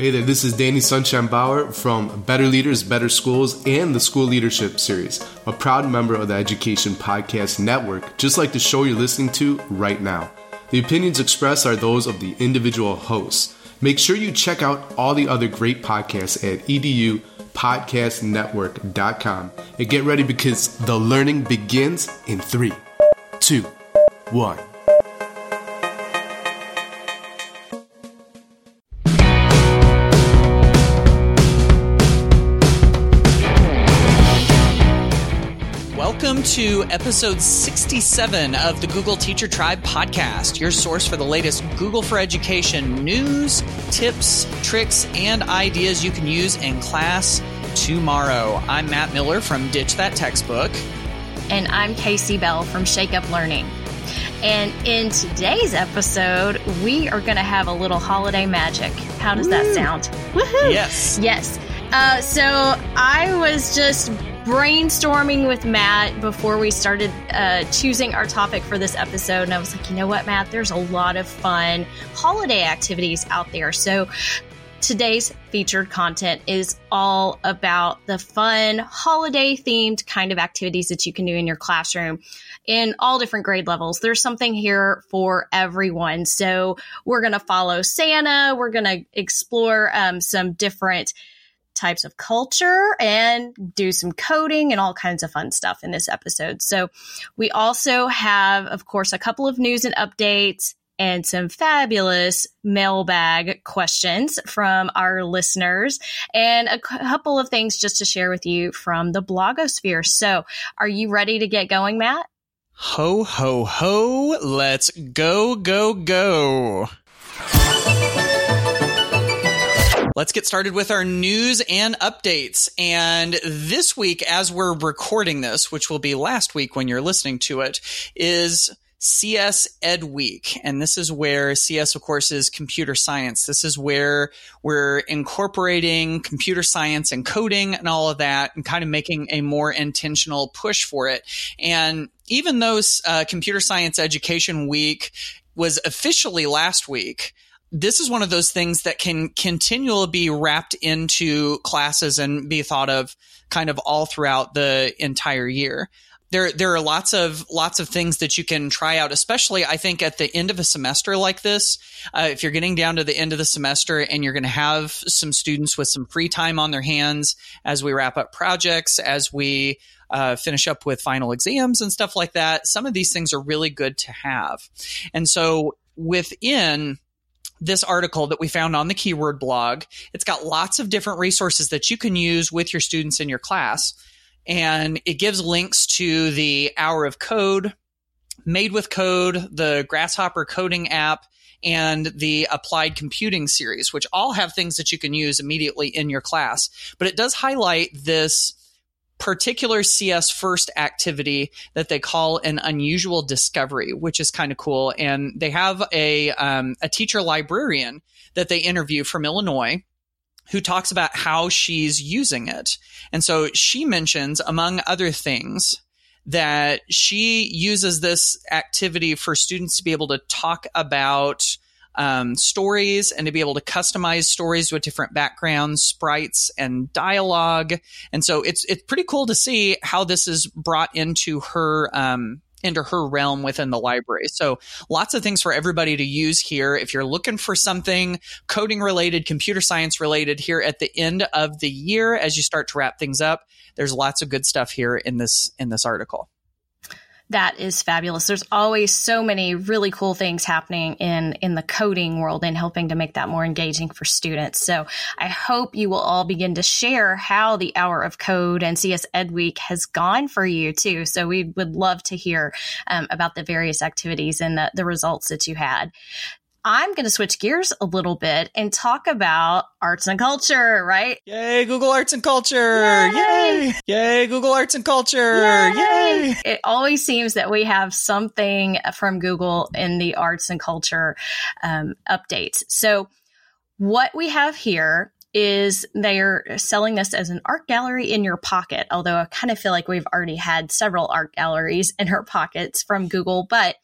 Hey there, this is Danny Sunshine Bauer from Better Leaders, Better Schools, and the School Leadership Series, a proud member of the Education Podcast Network, just like the show you're listening to right now. The opinions expressed are those of the individual hosts. Make sure you check out all the other great podcasts at edupodcastnetwork.com and get ready because the learning begins in three, two, one. To episode 67 of the Google Teacher Tribe podcast, your source for the latest Google for Education news, tips, tricks, and ideas you can use in class tomorrow. I'm Matt Miller from Ditch That Textbook. And I'm Kasey Bell from Shake Up Learning. And in today's episode, we are going to have a little holiday magic. How does Woo. that sound? Woohoo! Yes. Yes. Uh, so I was just brainstorming with Matt before we started uh, choosing our topic for this episode. And I was like, you know what, Matt, there's a lot of fun holiday activities out there. So today's featured content is all about the fun holiday themed kind of activities that you can do in your classroom in all different grade levels. There's something here for everyone. So we're going to follow Santa. We're going to explore um, some different types of culture and do some coding and all kinds of fun stuff in this episode. So we also have, of course, a couple of news and updates and some fabulous mailbag questions from our listeners and a couple of things just to share with you from the blogosphere. So are you ready to get going, Matt? Ho, ho, ho. Let's go, go, go. Let's get started with our news and updates. And this week, as we're recording this, which will be last week when you're listening to it, is CS Ed Week. And this is where CS, of course, is computer science. This is where we're incorporating computer science and coding and all of that and kind of making a more intentional push for it. And even though uh, Computer Science Education Week was officially last week, this is one of those things that can continually be wrapped into classes and be thought of kind of all throughout the entire year. There, there are lots of lots of things that you can try out, especially I think at the end of a semester like this. Uh, if you're getting down to the end of the semester and you're going to have some students with some free time on their hands as we wrap up projects, as we uh, finish up with final exams and stuff like that, some of these things are really good to have. And so within this article that we found on the keyword blog. It's got lots of different resources that you can use with your students in your class. And it gives links to the hour of code, made with code, the Grasshopper coding app, and the applied computing series, which all have things that you can use immediately in your class. But it does highlight this particular CS first activity that they call an unusual discovery, which is kind of cool. And they have a, um, a teacher librarian that they interview from Illinois who talks about how she's using it. And so she mentions, among other things, that she uses this activity for students to be able to talk about um, stories and to be able to customize stories with different backgrounds, sprites, and dialogue. And so it's it's pretty cool to see how this is brought into her um, into her realm within the library. So lots of things for everybody to use here. If you're looking for something coding related, computer science related here at the end of the year as you start to wrap things up, there's lots of good stuff here in this in this article that is fabulous. There's always so many really cool things happening in in the coding world and helping to make that more engaging for students. So I hope you will all begin to share how the hour of code and CS Ed Week has gone for you too. So we would love to hear um, about the various activities and the, the results that you had. I'm going to switch gears a little bit and talk about arts and culture, right? Yay, Google Arts and Culture! Yay! Yay, Yay Google Arts and Culture! Yay! Yay! It always seems that we have something from Google in the arts and culture um, updates. So, what we have here is they're selling this as an art gallery in your pocket, although I kind of feel like we've already had several art galleries in our pockets from Google, but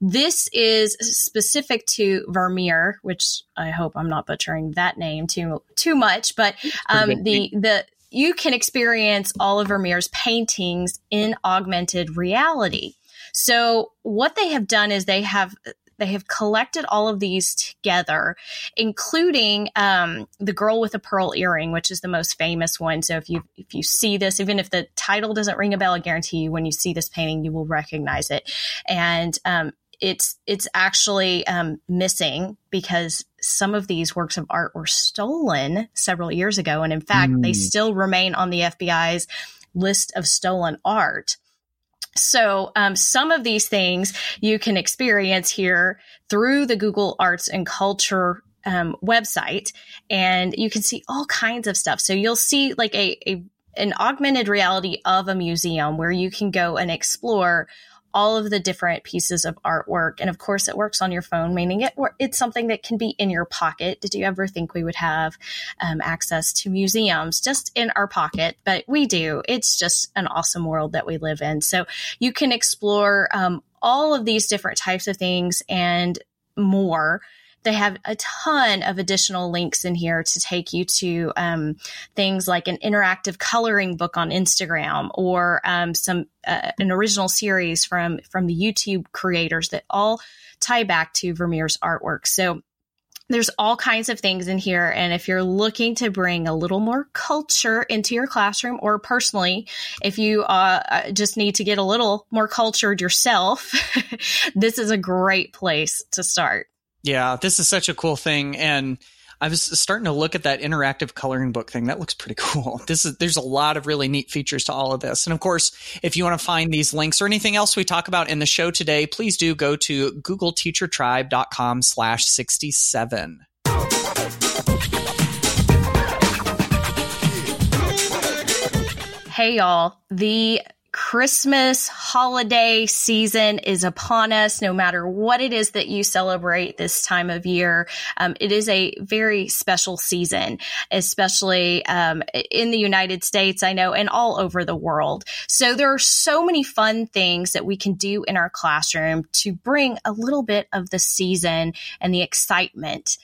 This is specific to Vermeer, which I hope I'm not butchering that name too too much, but um, the the you can experience all of Vermeer's paintings in augmented reality. So what they have done is they have they have collected all of these together, including um, the girl with a pearl earring, which is the most famous one. So if you if you see this, even if the title doesn't ring a bell, I guarantee you when you see this painting, you will recognize it. And um, it's it's actually um, missing because some of these works of art were stolen several years ago, and in fact, mm. they still remain on the FBI's list of stolen art. So, um, some of these things you can experience here through the Google Arts and Culture um, website, and you can see all kinds of stuff. So, you'll see like a, a an augmented reality of a museum where you can go and explore all of the different pieces of artwork. And of course, it works on your phone, meaning it it's something that can be in your pocket. Did you ever think we would have um, access to museums just in our pocket? But we do. It's just an awesome world that we live in. So you can explore um, all of these different types of things and more they have a ton of additional links in here to take you to um, things like an interactive coloring book on Instagram or um, some uh, an original series from from the YouTube creators that all tie back to Vermeer's artwork. So there's all kinds of things in here. And if you're looking to bring a little more culture into your classroom, or personally, if you uh, uh just need to get a little more cultured yourself, this is a great place to start. Yeah, this is such a cool thing. And I was starting to look at that interactive coloring book thing. That looks pretty cool. This is there's a lot of really neat features to all of this. And of course, if you want to find these links or anything else we talk about in the show today, please do go to googleteachertribe.com slash 67. Hey y'all, the Christmas holiday season is upon us, no matter what it is that you celebrate this time of year. Um, it is a very special season, especially um, in the United States, I know, and all over the world. So there are so many fun things that we can do in our classroom to bring a little bit of the season and the excitement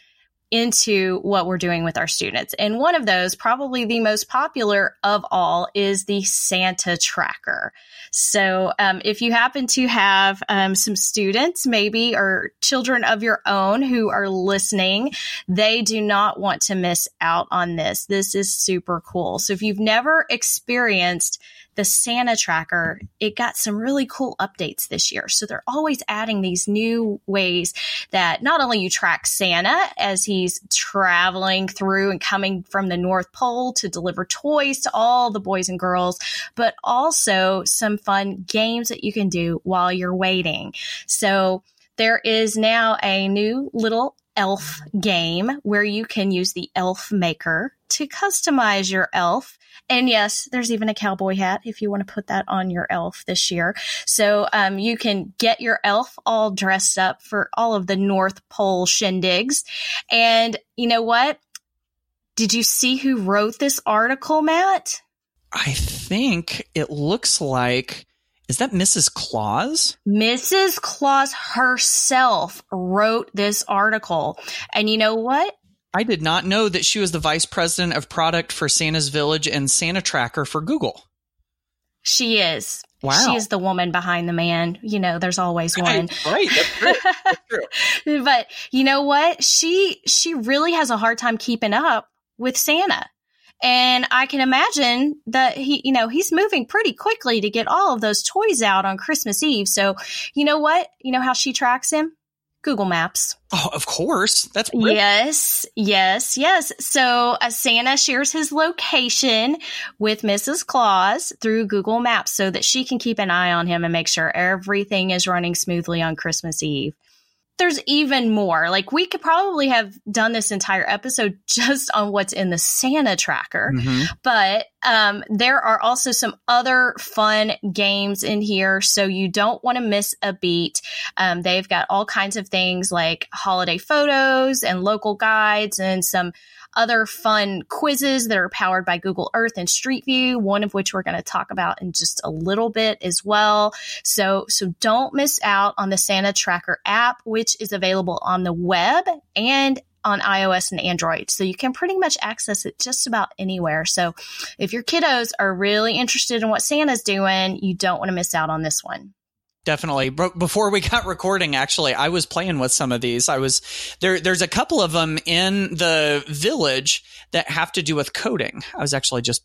into what we're doing with our students. And one of those, probably the most popular of all, is the Santa Tracker. So um, if you happen to have um, some students, maybe, or children of your own who are listening, they do not want to miss out on this. This is super cool. So if you've never experienced the Santa tracker, it got some really cool updates this year. So they're always adding these new ways that not only you track Santa as he's traveling through and coming from the North Pole to deliver toys to all the boys and girls, but also some fun games that you can do while you're waiting. So there is now a new little elf game where you can use the elf maker to customize your elf. And yes, there's even a cowboy hat if you want to put that on your elf this year. So um, you can get your elf all dressed up for all of the North Pole shindigs. And you know what? Did you see who wrote this article, Matt? I think it looks like is that Mrs. Claus? Mrs. Claus herself wrote this article. And you know what? I did not know that she was the vice president of product for Santa's Village and Santa Tracker for Google. She is. Wow. She is the woman behind the man. You know, there's always one. Right, right. That's true. That's true. but you know what? She she really has a hard time keeping up with Santa. And I can imagine that he, you know, he's moving pretty quickly to get all of those toys out on Christmas Eve. So, you know what? You know how she tracks him? Google Maps. Oh, of course. That's brilliant. yes, yes, yes. So uh, Santa shares his location with Mrs. Claus through Google Maps so that she can keep an eye on him and make sure everything is running smoothly on Christmas Eve there's even more. Like we could probably have done this entire episode just on what's in the Santa tracker, mm-hmm. but um, there are also some other fun games in here, so you don't want to miss a beat. Um, they've got all kinds of things like holiday photos and local guides and some other fun quizzes that are powered by Google Earth and Street View, one of which we're going to talk about in just a little bit as well. So, so don't miss out on the Santa Tracker app, which is available on the web and on iOS and Android. So you can pretty much access it just about anywhere. So if your kiddos are really interested in what Santa's doing, you don't want to miss out on this one. Definitely. Before we got recording, actually, I was playing with some of these. I was there. There's a couple of them in the village that have to do with coding. I was actually just,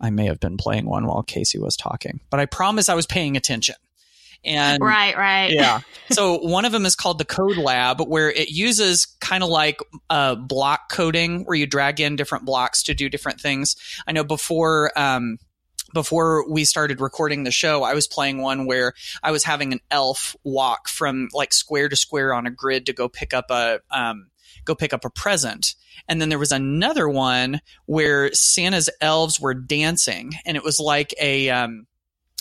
I may have been playing one while Kasey was talking, but I promise I was paying attention. And right, right. Yeah. so one of them is called the Code Lab, where it uses kind of like uh, block coding, where you drag in different blocks to do different things. I know before. Um, before we started recording the show, I was playing one where I was having an elf walk from like square to square on a grid to go pick up a um, go pick up a present. And then there was another one where Santa's elves were dancing, and it was like a um,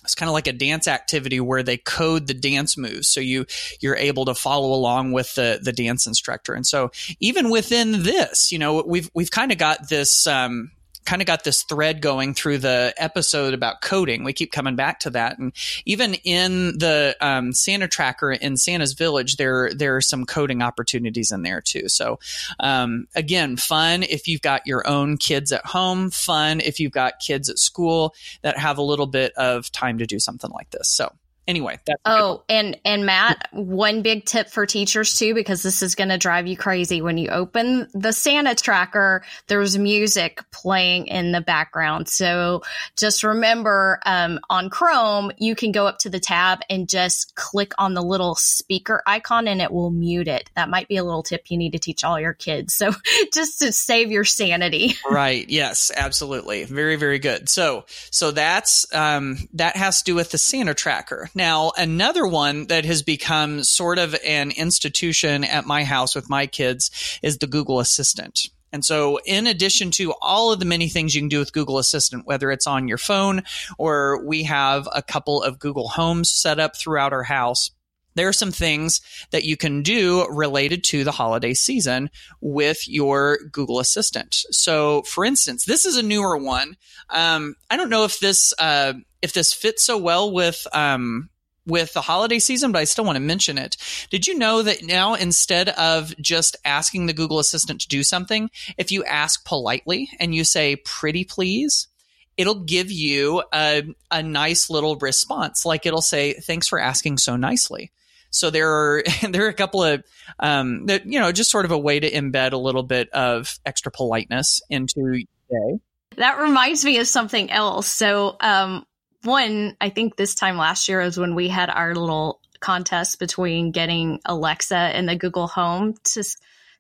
it's kind of like a dance activity where they code the dance moves so you you're able to follow along with the the dance instructor and so even within this you know we've we've kind of got this um, kind of got this thread going through the episode about coding. We keep coming back to that, and even in the um, Santa Tracker in Santa's Village, there there are some coding opportunities in there too. So um, again, fun if you've got your own kids at home. Fun if you've got kids at school that have a little bit of time to do something like this. So anyway that's oh and and matt one big tip for teachers too because this is going to drive you crazy. When you open the santa tracker there's music playing in the background. So just remember um, on chrome you can go up to the tab and just click on the little speaker icon and it will mute it. That might be a little tip you need to teach all your kids. So just to save your sanity. Right. Yes absolutely. Very very good. So so that's um, that has to do with the santa tracker now, another one that has become sort of an institution at my house with my kids is the Google Assistant. And so, in addition to all of the many things you can do with Google Assistant, whether it's on your phone or we have a couple of Google Homes set up throughout our house, there are some things that you can do related to the holiday season with your Google Assistant. So, for instance, this is a newer one. Um, I don't know if this uh, if this fits so well with um, with the holiday season, but I still want to mention it. Did you know that now instead of just asking the Google Assistant to do something, if you ask politely and you say "pretty please," it'll give you a, a nice little response. Like it'll say, "Thanks for asking so nicely." So there are there are a couple of um, that you know just sort of a way to embed a little bit of extra politeness into day. That reminds me of something else. So um, one, I think this time last year was when we had our little contest between getting Alexa and the Google Home to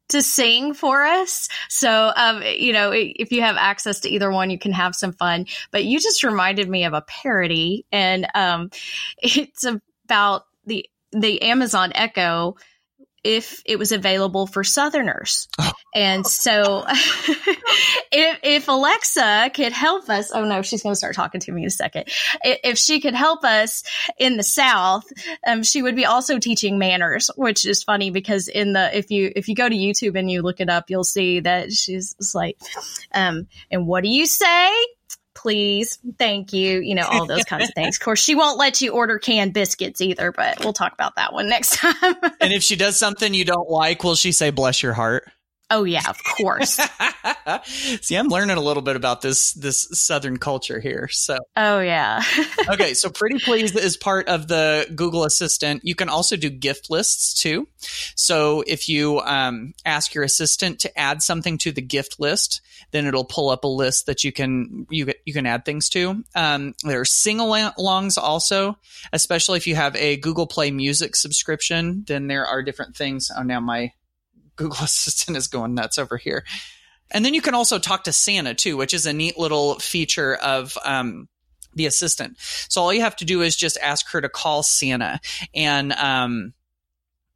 to sing for us. So, um, you know, if you have access to either one, you can have some fun. But you just reminded me of a parody, and um, it's about the the Amazon Echo if it was available for Southerners. Oh. And so if, if Alexa could help us, oh no, she's going to start talking to me in a second. If she could help us in the South, um, she would be also teaching manners, which is funny because in the, if you, if you go to YouTube and you look it up, you'll see that she's like, um, and what do you say? Please, thank you, you know, all those kinds of things. Of course, she won't let you order canned biscuits either, but we'll talk about that one next time. and if she does something you don't like, will she say, bless your heart? Oh yeah, of course. See, I'm learning a little bit about this this southern culture here. So Oh yeah. okay, so Pretty Please is part of the Google Assistant. You can also do gift lists too. So if you um, ask your assistant to add something to the gift list, then it'll pull up a list that you can you you can add things to. Um, there are sing-alongs also, especially if you have a Google Play Music subscription. Then there are different things. Oh, now my Google Assistant is going nuts over here. And then you can also talk to Santa too, which is a neat little feature of um, the assistant. So all you have to do is just ask her to call Santa, and um,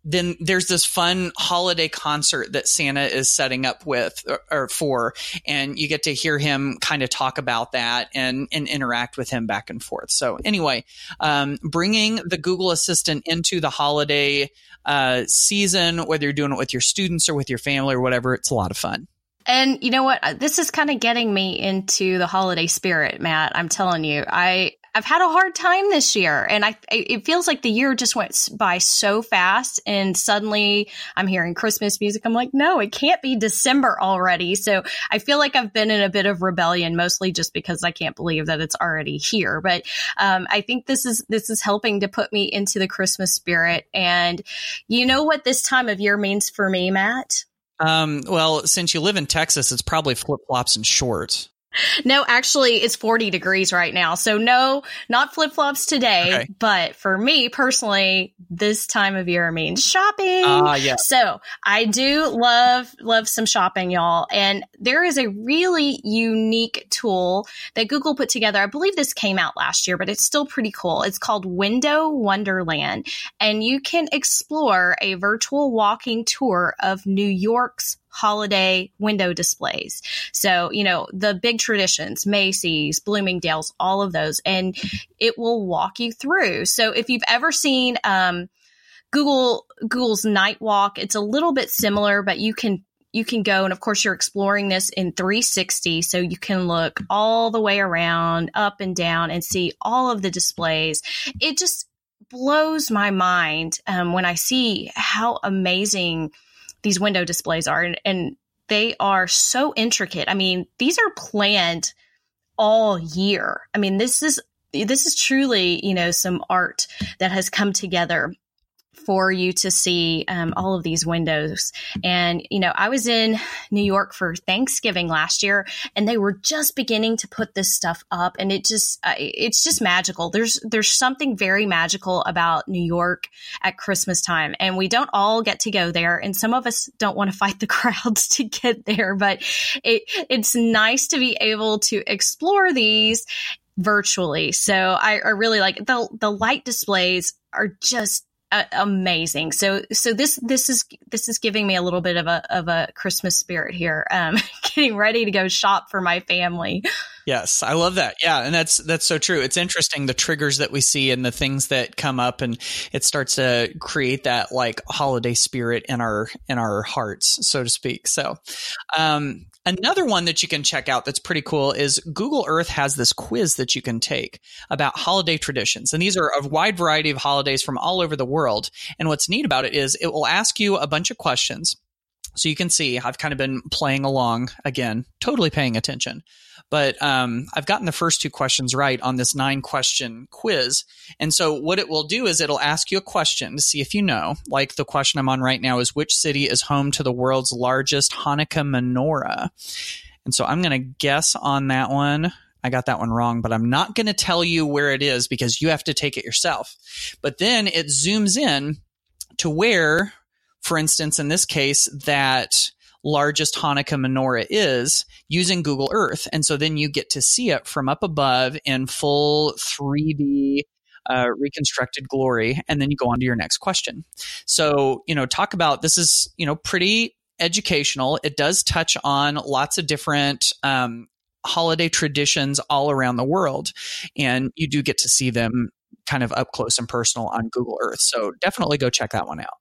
then there's this fun holiday concert that Santa is setting up with or, or for, and you get to hear him kind of talk about that and and interact with him back and forth. So anyway, um, bringing the Google Assistant into the holiday uh, season, whether you're doing it with your students or with your family or whatever, it's a lot of fun. And you know what? This is kind of getting me into the holiday spirit, Matt. I'm telling you, I I've had a hard time this year, and I it feels like the year just went by so fast, and suddenly I'm hearing Christmas music. I'm like, no, it can't be December already. So I feel like I've been in a bit of rebellion, mostly just because I can't believe that it's already here. But um, I think this is this is helping to put me into the Christmas spirit. And you know what this time of year means for me, Matt? Um, well, since you live in Texas, it's probably flip flops and shorts. No, actually, it's 40 degrees right now. So, no, not flip flops today. Okay. But for me personally, this time of year means shopping. Ah, uh, yeah. So, I do love, love some shopping, y'all. And there is a really unique tool that Google put together. I believe this came out last year, but it's still pretty cool. It's called Window Wonderland. And you can explore a virtual walking tour of New York's holiday window displays. So, you know, the big traditions, Macy's, Bloomingdale's, all of those, and it will walk you through. So if you've ever seen, um, Google, Google's night walk, it's a little bit similar, but you can you can go and of course you're exploring this in 360 so you can look all the way around up and down and see all of the displays it just blows my mind um, when i see how amazing these window displays are. And, and they are so intricate. I mean, these are planned all year. I mean, this is this is truly, you know, some art that has come together for you to see um, all of these windows. And, you know, I was in New York for Thanksgiving last year and they were just beginning to put this stuff up and it just, uh, it's just magical. There's, there's something very magical about New York at Christmas time. And we don't all get to go there. And some of us don't want to fight the crowds to get there, but it, it's nice to be able to explore these virtually. So I, I really like the, the light displays are just uh, amazing. So so this this is this is giving me a little bit of a of a Christmas spirit here. Um, getting ready to go shop for my family. Yes, I love that. Yeah, and that's that's so true. It's interesting the triggers that we see and the things that come up and it starts to create that like holiday spirit in our in our hearts, so to speak. So, um Another one that you can check out that's pretty cool is Google Earth has this quiz that you can take about holiday traditions. And these are a wide variety of holidays from all over the world. And what's neat about it is it will ask you a bunch of questions. So you can see I've kind of been playing along again, totally paying attention. But um, I've gotten the first two questions right on this nine question quiz. And so what it will do is it'll ask you a question to see if you know. Like the question I'm on right now is which city is home to the world's largest Hanukkah menorah? And so I'm going to guess on that one. I got that one wrong, but I'm not going to tell you where it is because you have to take it yourself. But then it zooms in to where, for instance, in this case, that largest Hanukkah menorah is using Google Earth. And so then you get to see it from up above in full 3D uh, reconstructed glory. And then you go on to your next question. So, you know, talk about this is, you know, pretty educational. It does touch on lots of different um, holiday traditions all around the world. And you do get to see them kind of up close and personal on Google Earth. So definitely go check that one out.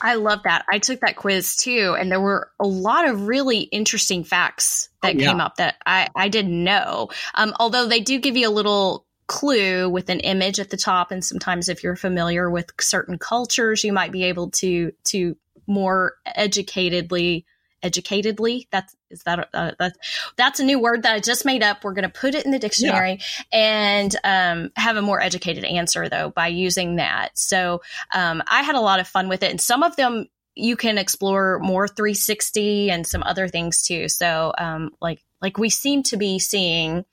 I love that. I took that quiz too, and there were a lot of really interesting facts that oh, yeah. came up that I, I didn't know. Um, although they do give you a little clue with an image at the top, and sometimes if you're familiar with certain cultures, you might be able to to more educatedly educatedly. That's is that uh, that's that's a new word that i just made up. We're going to put it in the dictionary yeah. and um, have a more educated answer though by using that. So um, i had a lot of fun with it and some of them you can explore more 360 and some other things too. So um, like like we seem to be seeing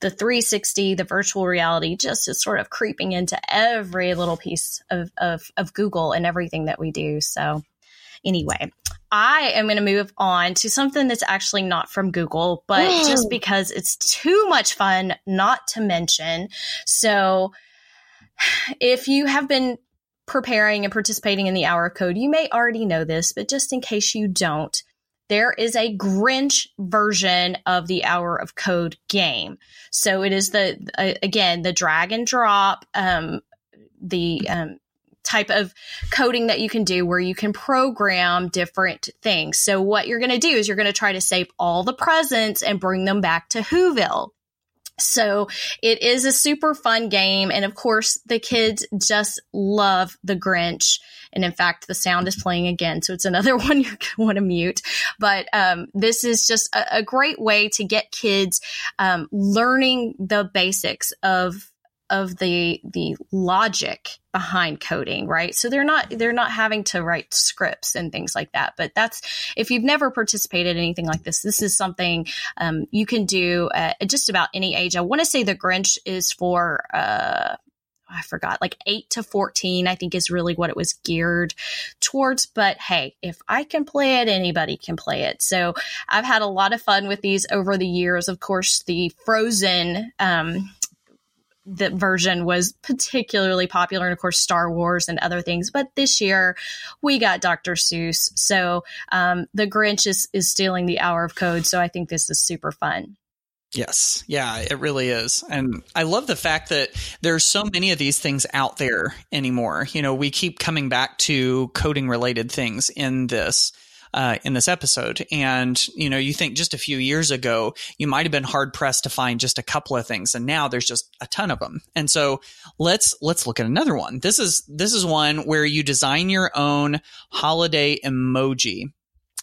the 360 the virtual reality just is sort of creeping into every little piece of, of, of google and everything that we do. So Anyway, I am going to move on to something that's actually not from Google, but just because it's too much fun not to mention. So, if you have been preparing and participating in the Hour of Code, you may already know this, but just in case you don't, there is a Grinch version of the Hour of Code game. So it is the uh, again the drag and drop, um, the um, type of coding that you can do where you can program different things. So what you're going to do is you're going to try to save all the presents and bring them back to Whoville. So it is a super fun game. And of course, the kids just love the Grinch. And in fact, the sound is playing again. So it's another one you're going to want to mute. But um, this is just a, a, great way to get kids um, learning the basics of of the the logic behind coding right so they're not they're not having to write scripts and things like that but that's if you've never participated in anything like this this is something um, you can do at just about any age i want to say the grinch is for uh, I forgot, like 8 to 14, I think is really what it was geared towards. But hey, if I can play it, anybody can play it. So I've had a lot of fun with these over the years. Of course, the Frozen um, the version was particularly popular, and of course, Star Wars and other things. But this year, we got Dr. Seuss, so um, the Grinch is is stealing the hour of code. So I think this is super fun. Yes. Yeah, it really is. And I love the fact that there's so many of these things out there anymore. You know, we keep coming back to coding related things in this uh, in this episode. And, you know, you think just a few years ago, you might have been hard pressed to find just a couple of things. And now there's just a ton of them. And so let's, let's look at another one. This is, this is one where you design your own holiday emoji.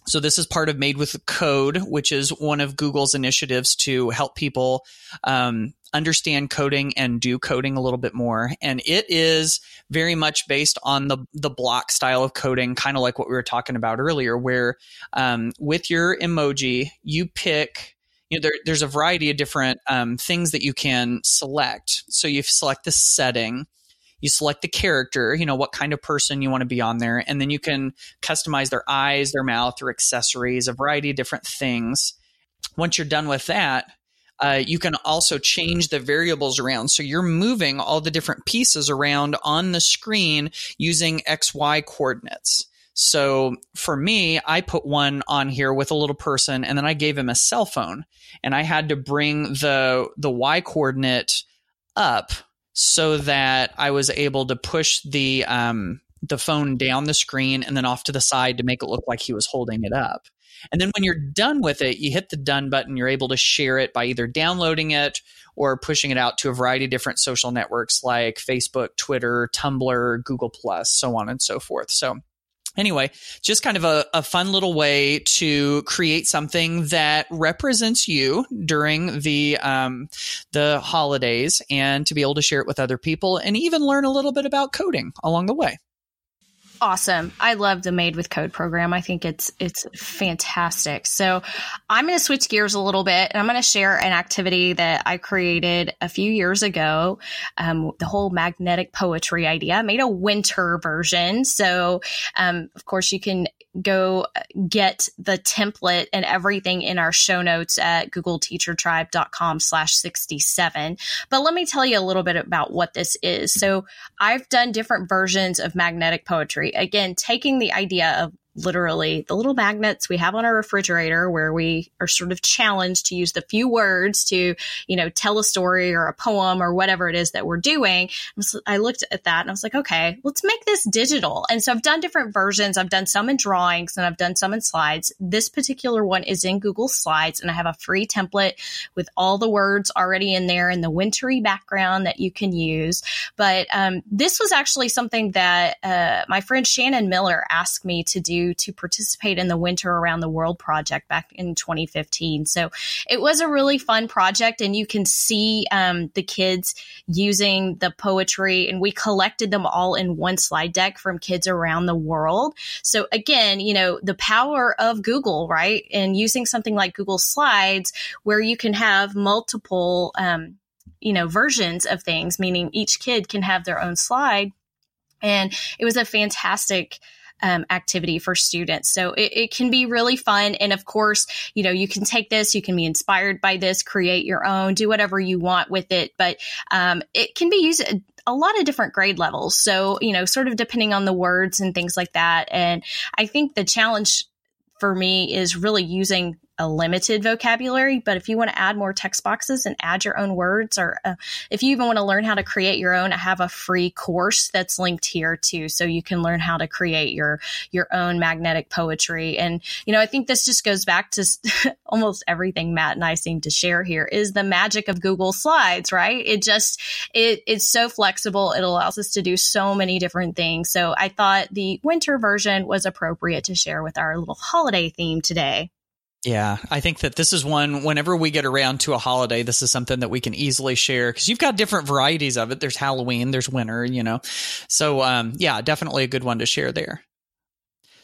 So this is part of Made with Code, which is one of Google's initiatives to help people um, understand coding and do coding a little bit more. And it is very much based on the the block style of coding, kind of like what we were talking about earlier, where um, with your emoji you pick. You know, there, there's a variety of different um, things that you can select. So you select the setting, you select the character, you know, what kind of person you want to be on there, and then you can customize their eyes, their mouth, their accessories, a variety of different things. Once you're done with that, uh, you can also change the variables around. So you're moving all the different pieces around on the screen using XY coordinates. So for me, I put one on here with a little person and then I gave him a cell phone and I had to bring the, the Y coordinate up so that I was able to push the um, the phone down the screen and then off to the side to make it look like he was holding it up. And then when you're done with it, you hit the done button. You're able to share it by either downloading it or pushing it out to a variety of different social networks like Facebook, Twitter, Tumblr, Google Plus, so on and so forth. So anyway, just kind of a, a, fun little way to create something that represents you during the um, the holidays, and to be able to share it with other people, and even learn a little bit about coding along the way awesome. I love the Made with Code program. I think it's it's fantastic. So I'm going to switch gears a little bit, and I'm going to share an activity that I created a few years ago. Um, the whole magnetic poetry idea. I made a winter version. So um, of course you can go get the template and everything in our show notes at googleteachertribe.com slash 67. But let me tell you a little bit about what this is. So I've done different versions of magnetic poetry. Again, taking the idea of literally the little magnets we have on our refrigerator where we are sort of challenged to use the few words to, you know, tell a story or a poem or whatever it is that we're doing. I looked at that and I was like, okay, let's make this digital. And so I've done different versions. I've done some in drawings and I've done some in slides. This particular one is in Google Slides and I have a free template with all the words already in there and the wintry background that you can use. But um, this was actually something that uh, my friend Shannon Miller asked me to do to participate in the Winter Around the World project back in 2015. So it was a really fun project, and you can see um, the kids using the poetry, and we collected them all in one slide deck from kids around the world. So again, you know, the power of Google, right? And using something like Google Slides where you can have multiple, um, you know, versions of things, meaning each kid can have their own slide. And it was a fantastic um, activity for students. So it, it, can be really fun. And of course, you know, you can take this, you can be inspired by this, create your own, do whatever you want with it. But um, it can be used a lot of different grade levels. So, you know, sort of depending on the words and things like that. And I think the challenge for me is really using a limited vocabulary. But if you want to add more text boxes and add your own words, or uh, if you even want to learn how to create your own, I have a free course that's linked here too, so you can learn how to create your your own magnetic poetry. And you know, I think this just goes back to almost everything Matt and I seem to share here is the magic of Google Slides, right? It just it it's so flexible. It allows us to do so many different things. So I thought the winter version was appropriate to share with our little holiday theme today. Yeah, I think that this is one, whenever we get around to a holiday, this is something that we can easily share because you've got different varieties of it. There's Halloween, there's winter, you know. So, um, yeah, definitely a good one to share there.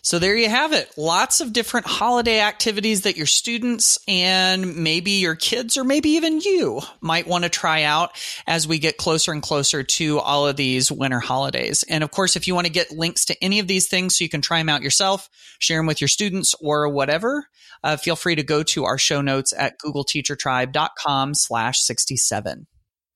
So there you have it. Lots of different holiday activities that your students and maybe your kids or maybe even you might want to try out as we get closer and closer to all of these winter holidays. And of course, if you want to get links to any of these things so you can try them out yourself, share them with your students or whatever, uh, feel free to go to our show notes at googleteachertribe.com slash 67.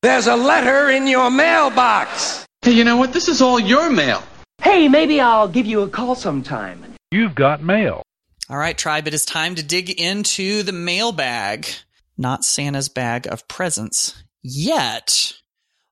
There's a letter in your mailbox. Hey, you know what? This is all your mail. Hey, maybe I'll give you a call sometime. You've got mail. All right, tribe, it is time to dig into the mailbag. Not Santa's bag of presents yet,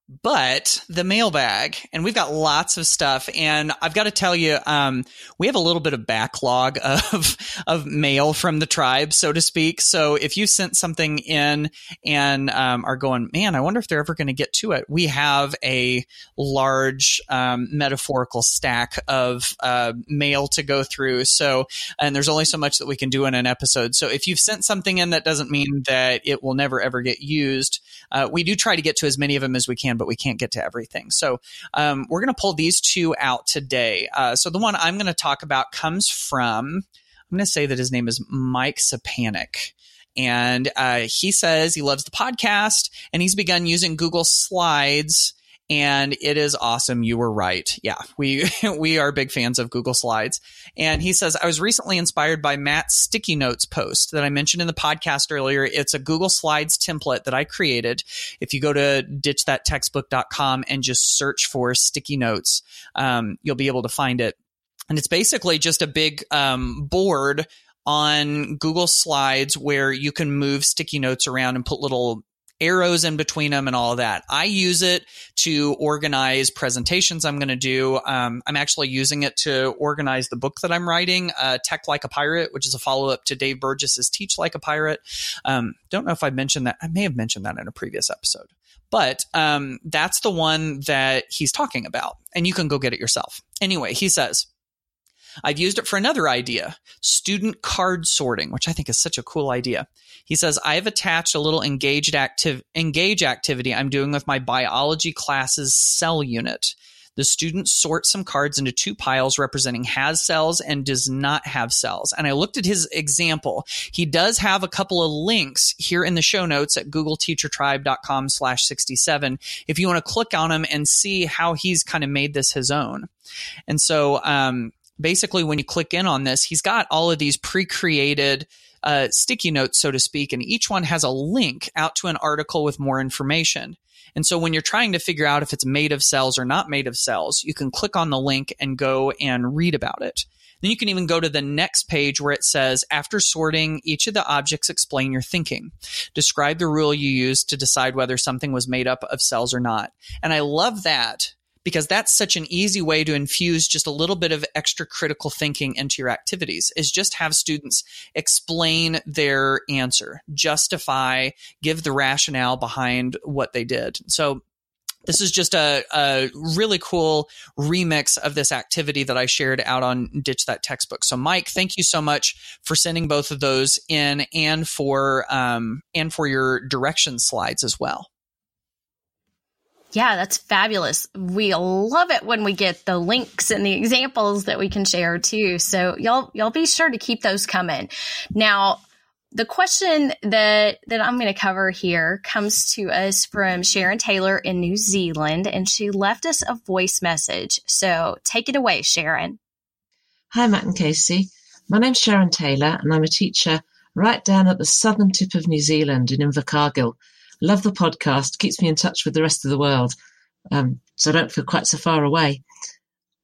but the mailbag. And we've got lots of stuff. And I've got to tell you, um, we have a little bit of backlog of, of mail from the tribe, so to speak. So if you sent something in and um, are going, man, I wonder if they're ever going to get to it, we have a large um, metaphorical stack of uh, mail to go through. So, and there's only so much that we can do in an episode. So if you've sent something in, that doesn't mean that it will never ever get used. Uh, we do try to get to as many of them as we can, but we can't get to everything. So um, we're going to pull these two out today. Uh, so the one I'm going to talk about comes from, I'm going to say that his name is Mike Sapanic. And uh, he says he loves the podcast and he's begun using Google Slides and it is awesome. You were right. Yeah, we we are big fans of Google Slides. And he says, I was recently inspired by Matt's sticky notes post that I mentioned in the podcast earlier. It's a Google Slides template that I created. If you go to ditchthattextbook.com and just search for sticky notes, um, you'll be able to find it. And it's basically just a big um, board on Google Slides where you can move sticky notes around and put little arrows in between them and all that. I use it to organize presentations I'm going to do. Um, I'm actually using it to organize the book that I'm writing, uh, Tech Like a Pirate, which is a follow up to Dave Burgess's Teach Like a Pirate. Um, don't know if I mentioned that. I may have mentioned that in a previous episode. But um, that's the one that he's talking about, and you can go get it yourself. Anyway, he says, I've used it for another idea, student card sorting, which I think is such a cool idea. He says, I have attached a little engaged active engage activity I'm doing with my biology class's cell unit. The student sorts some cards into two piles representing has cells and does not have cells. And I looked at his example. He does have a couple of links here in the show notes at googleteachertribe.com slash 67 if you want to click on them and see how he's kind of made this his own. And so um, basically when you click in on this, he's got all of these pre-created uh, sticky notes, so to speak, and each one has a link out to an article with more information. And so when you're trying to figure out if it's made of cells or not made of cells, you can click on the link and go and read about it. Then you can even go to the next page where it says, after sorting each of the objects, explain your thinking. Describe the rule you used to decide whether something was made up of cells or not. And I love that because that's such an easy way to infuse just a little bit of extra critical thinking into your activities is just have students explain their answer, justify, give the rationale behind what they did. So this is just a, a, really cool remix of this activity that I shared out on Ditch That Textbook. So, Mike, thank you so much for sending both of those in, and for um, and for your direction slides as well. Yeah, that's fabulous. We love it when we get the links and the examples that we can share too. So y'all y'all be sure to keep those coming. Now, the question that that I'm going to cover here comes to us from Sharon Taylor in New Zealand and she left us a voice message. So, take it away, Sharon. Hi Matt and Kasey. My name's Sharon Taylor and I'm a teacher right down at the southern tip of New Zealand in Invercargill Love the podcast. Keeps me in touch with the rest of the world. Um, so I don't feel quite so far away.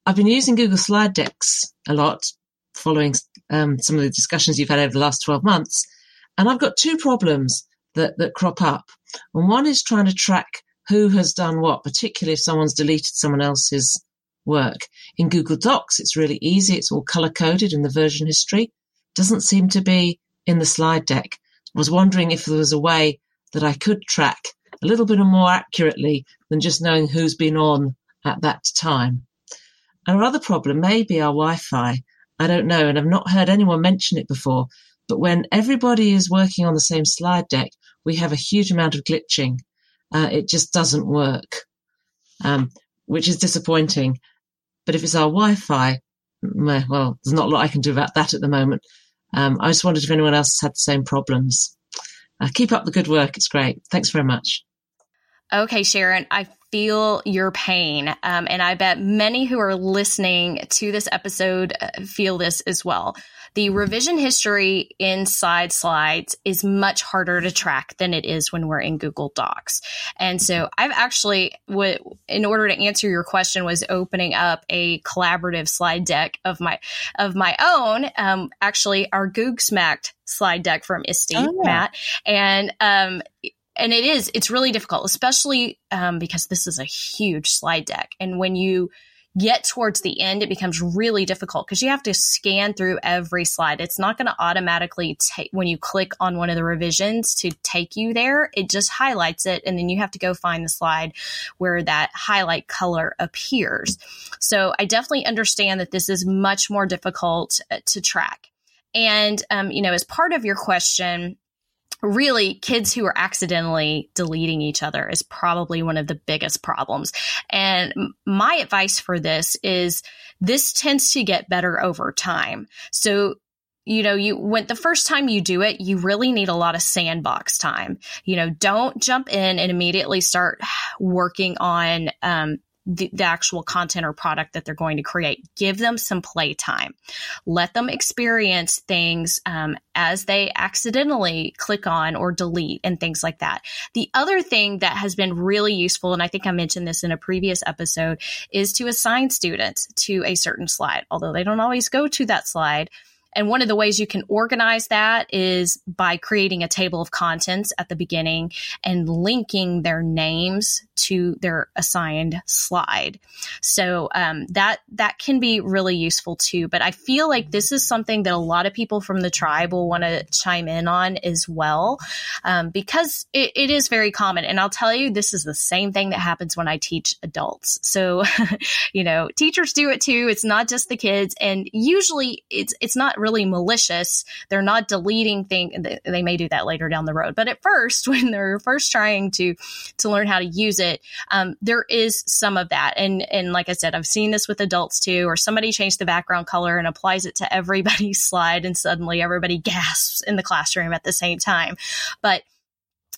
I've been using Google Slide Decks a lot following um, some of the discussions you've had over the last 12 months. And I've got two problems that, that crop up. And one is trying to track who has done what, particularly if someone's deleted someone else's work. In Google Docs, it's really easy. It's all color coded in the version history. Doesn't seem to be in the slide deck. I was wondering if there was a way that I could track a little bit more accurately than just knowing who's been on at that time. Our other problem may be our Wi-Fi. I don't know, and I've not heard anyone mention it before, but when everybody is working on the same slide deck, we have a huge amount of glitching. Uh, it just doesn't work, um, which is disappointing. But if it's our Wi-Fi, well, there's not a lot I can do about that at the moment. Um, I just wondered if anyone else had the same problems. Uh, keep up the good work. It's great. Thanks very much. Okay, Sharon, I feel your pain. Um, and I bet many who are listening to this episode uh, feel this as well. The revision history inside slides is much harder to track than it is when we're in Google Docs. And so I've actually, in order to answer your question, was opening up a collaborative slide deck of my of my own. Um, actually, our Goog Smacked slide deck from ISTE, oh, yeah. Matt, and um, and it is it's really difficult especially um, because this is a huge slide deck and when you get towards the end it becomes really difficult because you have to scan through every slide. It's not going to automatically take when you click on one of the revisions to take you there it just highlights it and then you have to go find the slide where that highlight color appears. So i definitely understand that this is much more difficult uh, to track. And um, you know as part of your question really kids who are accidentally deleting each other is probably one of the biggest problems. And my advice for this is this tends to get better over time. So you know, you when the first time you do it, you really need a lot of sandbox time. You know, don't jump in and immediately start working on um, the, the, actual content or product that they're going to create. Give them some play time. Let them experience things um, as they accidentally click on or delete and things like that. The other thing that has been really useful, and I think I mentioned this in a previous episode, is to assign students to a certain slide, although they don't always go to that slide and one of the ways you can organize that is by creating a table of contents at the beginning and linking their names to their assigned slide. So um, that that can be really useful too. But I feel like this is something that a lot of people from the tribe will want to chime in on as well, um, because it, it is very common. And I'll tell you, this is the same thing that happens when I teach adults. So you know, teachers do it too. It's not just the kids, and usually it's it's not really malicious. They're not deleting things. They may do that later down the road, but at first, when they're first trying to to learn how to use it, um, there is some of that. And and like I said, I've seen this with adults too, or somebody changed the background color and applies it to everybody's slide, and suddenly everybody gasps in the classroom at the same time. But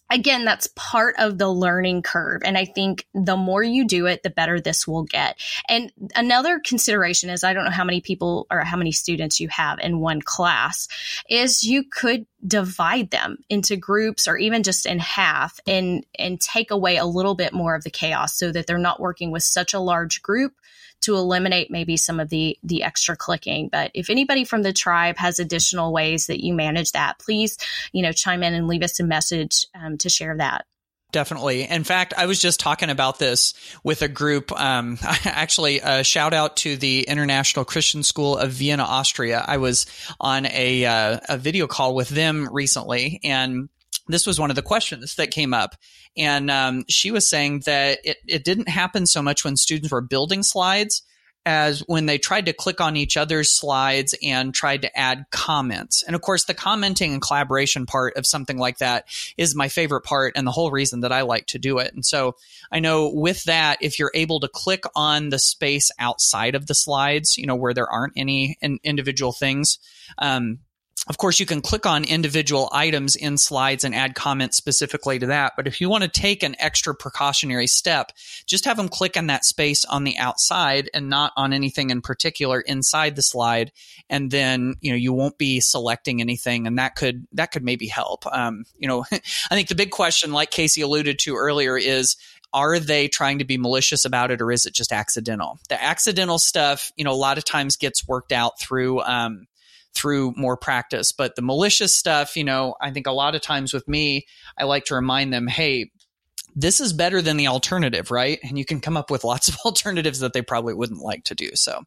again, that's part of the learning curve. And I think the more you do it, the better this will get. And another consideration is I don't know how many people or how many students you have in one class is you could divide them into groups or even just in half and and take away a little bit more of the chaos so that they're not working with such a large group to eliminate maybe some of the the extra clicking. But if anybody from the tribe has additional ways that you manage that, please you know chime in and leave us a message um, to share that. Definitely. In fact, I was just talking about this with a group. Um, actually, a shout out to the International Christian School of Vienna, Austria. I was on a uh, a video call with them recently, and this was one of the questions that came up. And um, she was saying that it, it didn't happen so much when students were building slides as when they tried to click on each other's slides and tried to add comments. And of course, the commenting and collaboration part of something like that is my favorite part and the whole reason that I like to do it. And so I know with that, if you're able to click on the space outside of the slides, you know, where there aren't any in individual things, um, of course, you can click on individual items in slides and add comments specifically to that. But if you want to take an extra precautionary step, just have them click on that space on the outside and not on anything in particular inside the slide. And then, you know, you won't be selecting anything and that could, that could maybe help. Um, you know, I think the big question, like Kasey alluded to earlier is, are they trying to be malicious about it or is it just accidental? The accidental stuff, you know, a lot of times gets worked out through, um, through more practice. But the malicious stuff, you know, I think a lot of times with me, I like to remind them, hey, this is better than the alternative, right? And you can come up with lots of alternatives that they probably wouldn't like to do. So,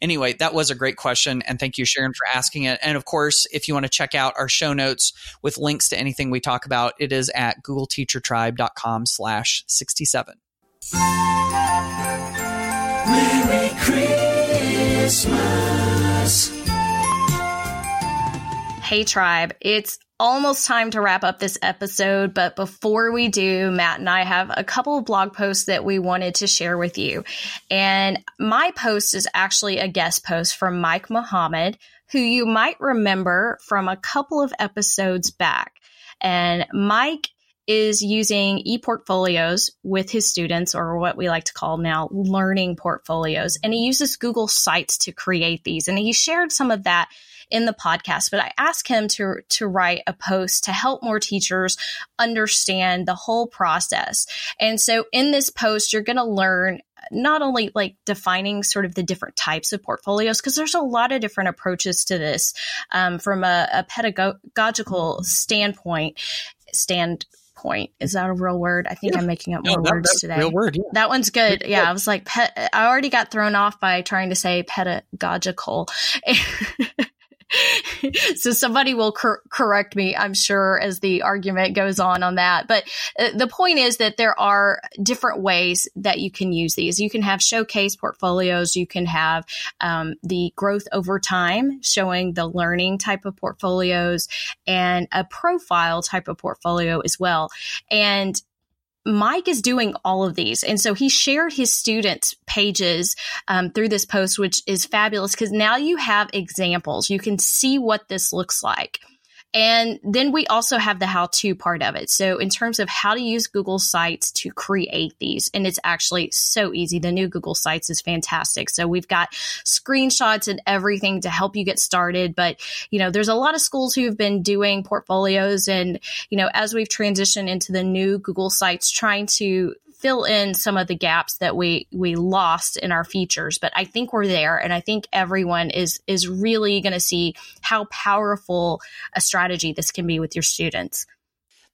anyway, that was a great question. And thank you, Sharon, for asking it. And of course, if you want to check out our show notes with links to anything we talk about, it is at googleteachertribe.com slash 67. Merry Christmas. Hey, tribe. It's almost time to wrap up this episode, but before we do, Matt and I have a couple of blog posts that we wanted to share with you. And my post is actually a guest post from Mike Muhammad, who you might remember from a couple of episodes back. And Mike is using e-portfolios with his students or what we like to call now learning portfolios and he uses google sites to create these and he shared some of that in the podcast, but I asked him to to write a post to help more teachers understand the whole process. And so in this post, you're going to learn not only like defining sort of the different types of portfolios, because there's a lot of different approaches to this um, from a, a pedagogical standpoint. Stand point. Is that a real word? I think yeah. I'm making up more that, words today. Real word. Yeah. That one's good. Yeah, I was like, I already got thrown off by trying to say pedagogical. so somebody will cor- correct me, I'm sure, as the argument goes on on that. But uh, the point is that there are different ways that you can use these. You can have showcase portfolios. You can have um, the growth over time, showing the learning type of portfolios, and a profile type of portfolio as well. And Mike is doing all of these. And so he shared his students' pages um, through this post, which is fabulous because now you have examples. You can see what this looks like. And then we also have the how to part of it. So, in terms of how to use Google Sites to create these, and it's actually so easy. The new Google Sites is fantastic. So, we've got screenshots and everything to help you get started. But, you know, there's a lot of schools who've been doing portfolios. And, you know, as we've transitioned into the new Google Sites, trying to fill in some of the gaps that we we lost in our features but i think we're there and i think everyone is is really going to see how powerful a strategy this can be with your students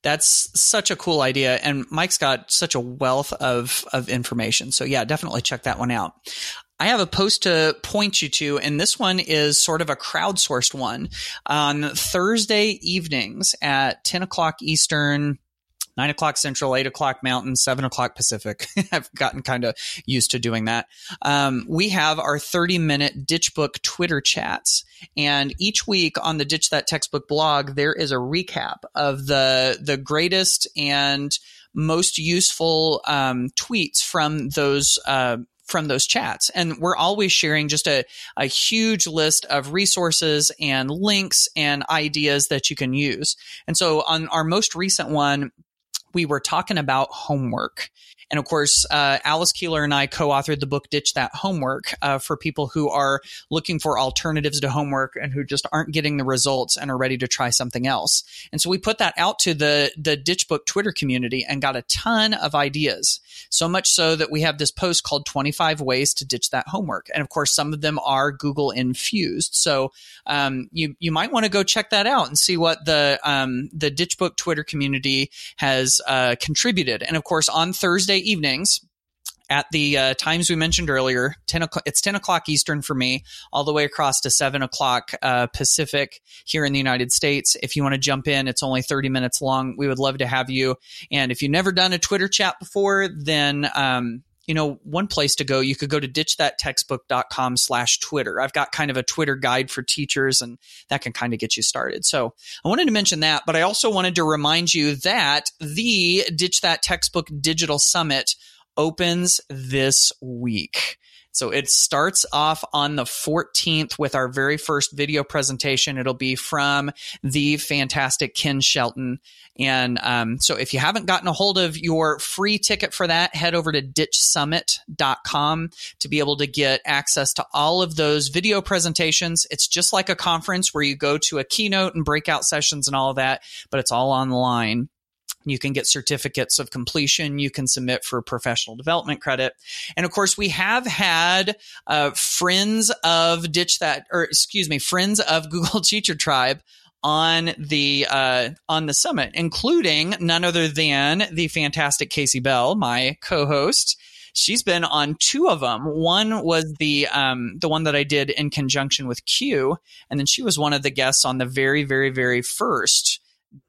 that's such a cool idea and mike's got such a wealth of of information so yeah definitely check that one out I have a post to point you to, and this one is sort of a crowdsourced one. On Thursday evenings at 10 o'clock Eastern, nine o'clock Central, eight o'clock Mountain, seven o'clock Pacific. I've gotten kind of used to doing that. Um, we have our 30 minute Ditch Book Twitter chats. And each week on the Ditch That Textbook blog, there is a recap of the, the greatest and most useful um, tweets from those uh, from those chats. And we're always sharing just a, a huge list of resources and links and ideas that you can use. And so on our most recent one, we were talking about homework. And of course, uh, Alice Keeler and I co-authored the book "Ditch That Homework" uh, for people who are looking for alternatives to homework and who just aren't getting the results and are ready to try something else. And so we put that out to the the Ditch Book Twitter community and got a ton of ideas. So much so that we have this post called "25 Ways to Ditch That Homework," and of course, some of them are Google infused. So um, you you might want to go check that out and see what the um, the Ditch Book Twitter community has uh, contributed. And of course, on Thursday Thursday evenings at the uh, times we mentioned earlier. Ten o'clock. It's ten o'clock Eastern for me, all the way across to seven o'clock uh, Pacific here in the United States. If you want to jump in, it's only thirty minutes long. We would love to have you. And if you've never done a Twitter chat before, then um, you know, one place to go, you could go to ditchthattextbook.com slash Twitter. I've got kind of a Twitter guide for teachers and that can kind of get you started. So I wanted to mention that, but I also wanted to remind you that the Ditch That Textbook Digital Summit opens this week. So it starts off on the 14th with our very first video presentation. It'll be from the fantastic Ken Shelton. And um, so if you haven't gotten a hold of your free ticket for that, head over to ditchsummit.com to be able to get access to all of those video presentations. It's just like a conference where you go to a keynote and breakout sessions and all of that, but it's all online. You can get certificates of completion. You can submit for professional development credit. And of course, we have had uh, friends of Ditch That, or excuse me, friends of Google Teacher Tribe on the uh, on the summit, including none other than the fantastic Kasey Bell, my co-host. She's been on two of them. One was the um, the one that I did in conjunction with Q, and then she was one of the guests on the very, very, very first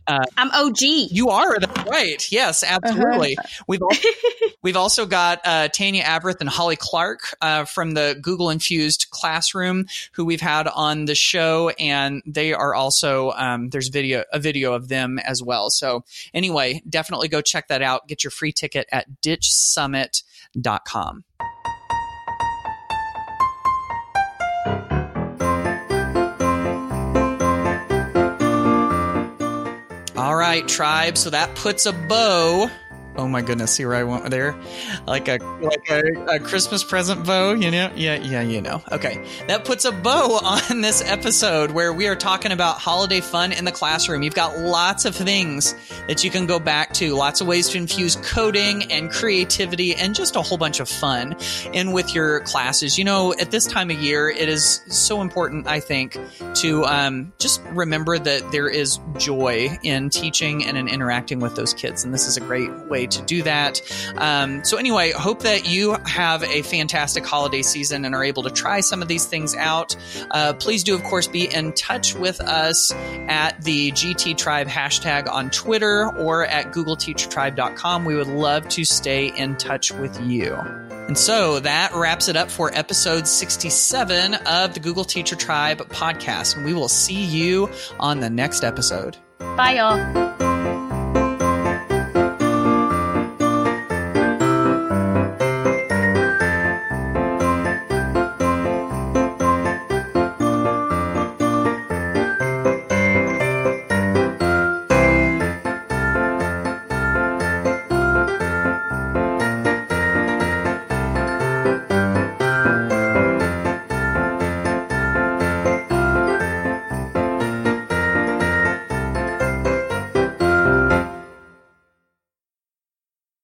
uh, I'm OG. You are. That's right. Yes, absolutely. Uh-huh. We've also, we've also got uh, Tanya Avrith and Holly Clark uh, from the Google Infused Classroom, who we've had on the show, and they are also um, there's video a video of them as well. So anyway, definitely go check that out. Get your free ticket at ditchsummit.com. All right, tribe. So that puts a bow Oh my goodness, see where I went there? Like a like a, a, Christmas present bow, you know? Yeah, yeah, you know. Okay. That puts a bow on this episode where we are talking about holiday fun in the classroom. You've got lots of things that you can go back to, lots of ways to infuse coding and creativity and just a whole bunch of fun in with your classes. You know, at this time of year, it is so important, I think, to um, just remember that there is joy in teaching and in interacting with those kids. And this is a great to do that. Um, so, anyway, hope that you have a fantastic holiday season and are able to try some of these things out. Uh, please do, of course, be in touch with us at the GT Tribe hashtag on Twitter or at googleteachertribe.com. We would love to stay in touch with you. And so that wraps it up for episode 67 of the Google Teacher Tribe podcast. And we will see you on the next episode. Bye, y'all.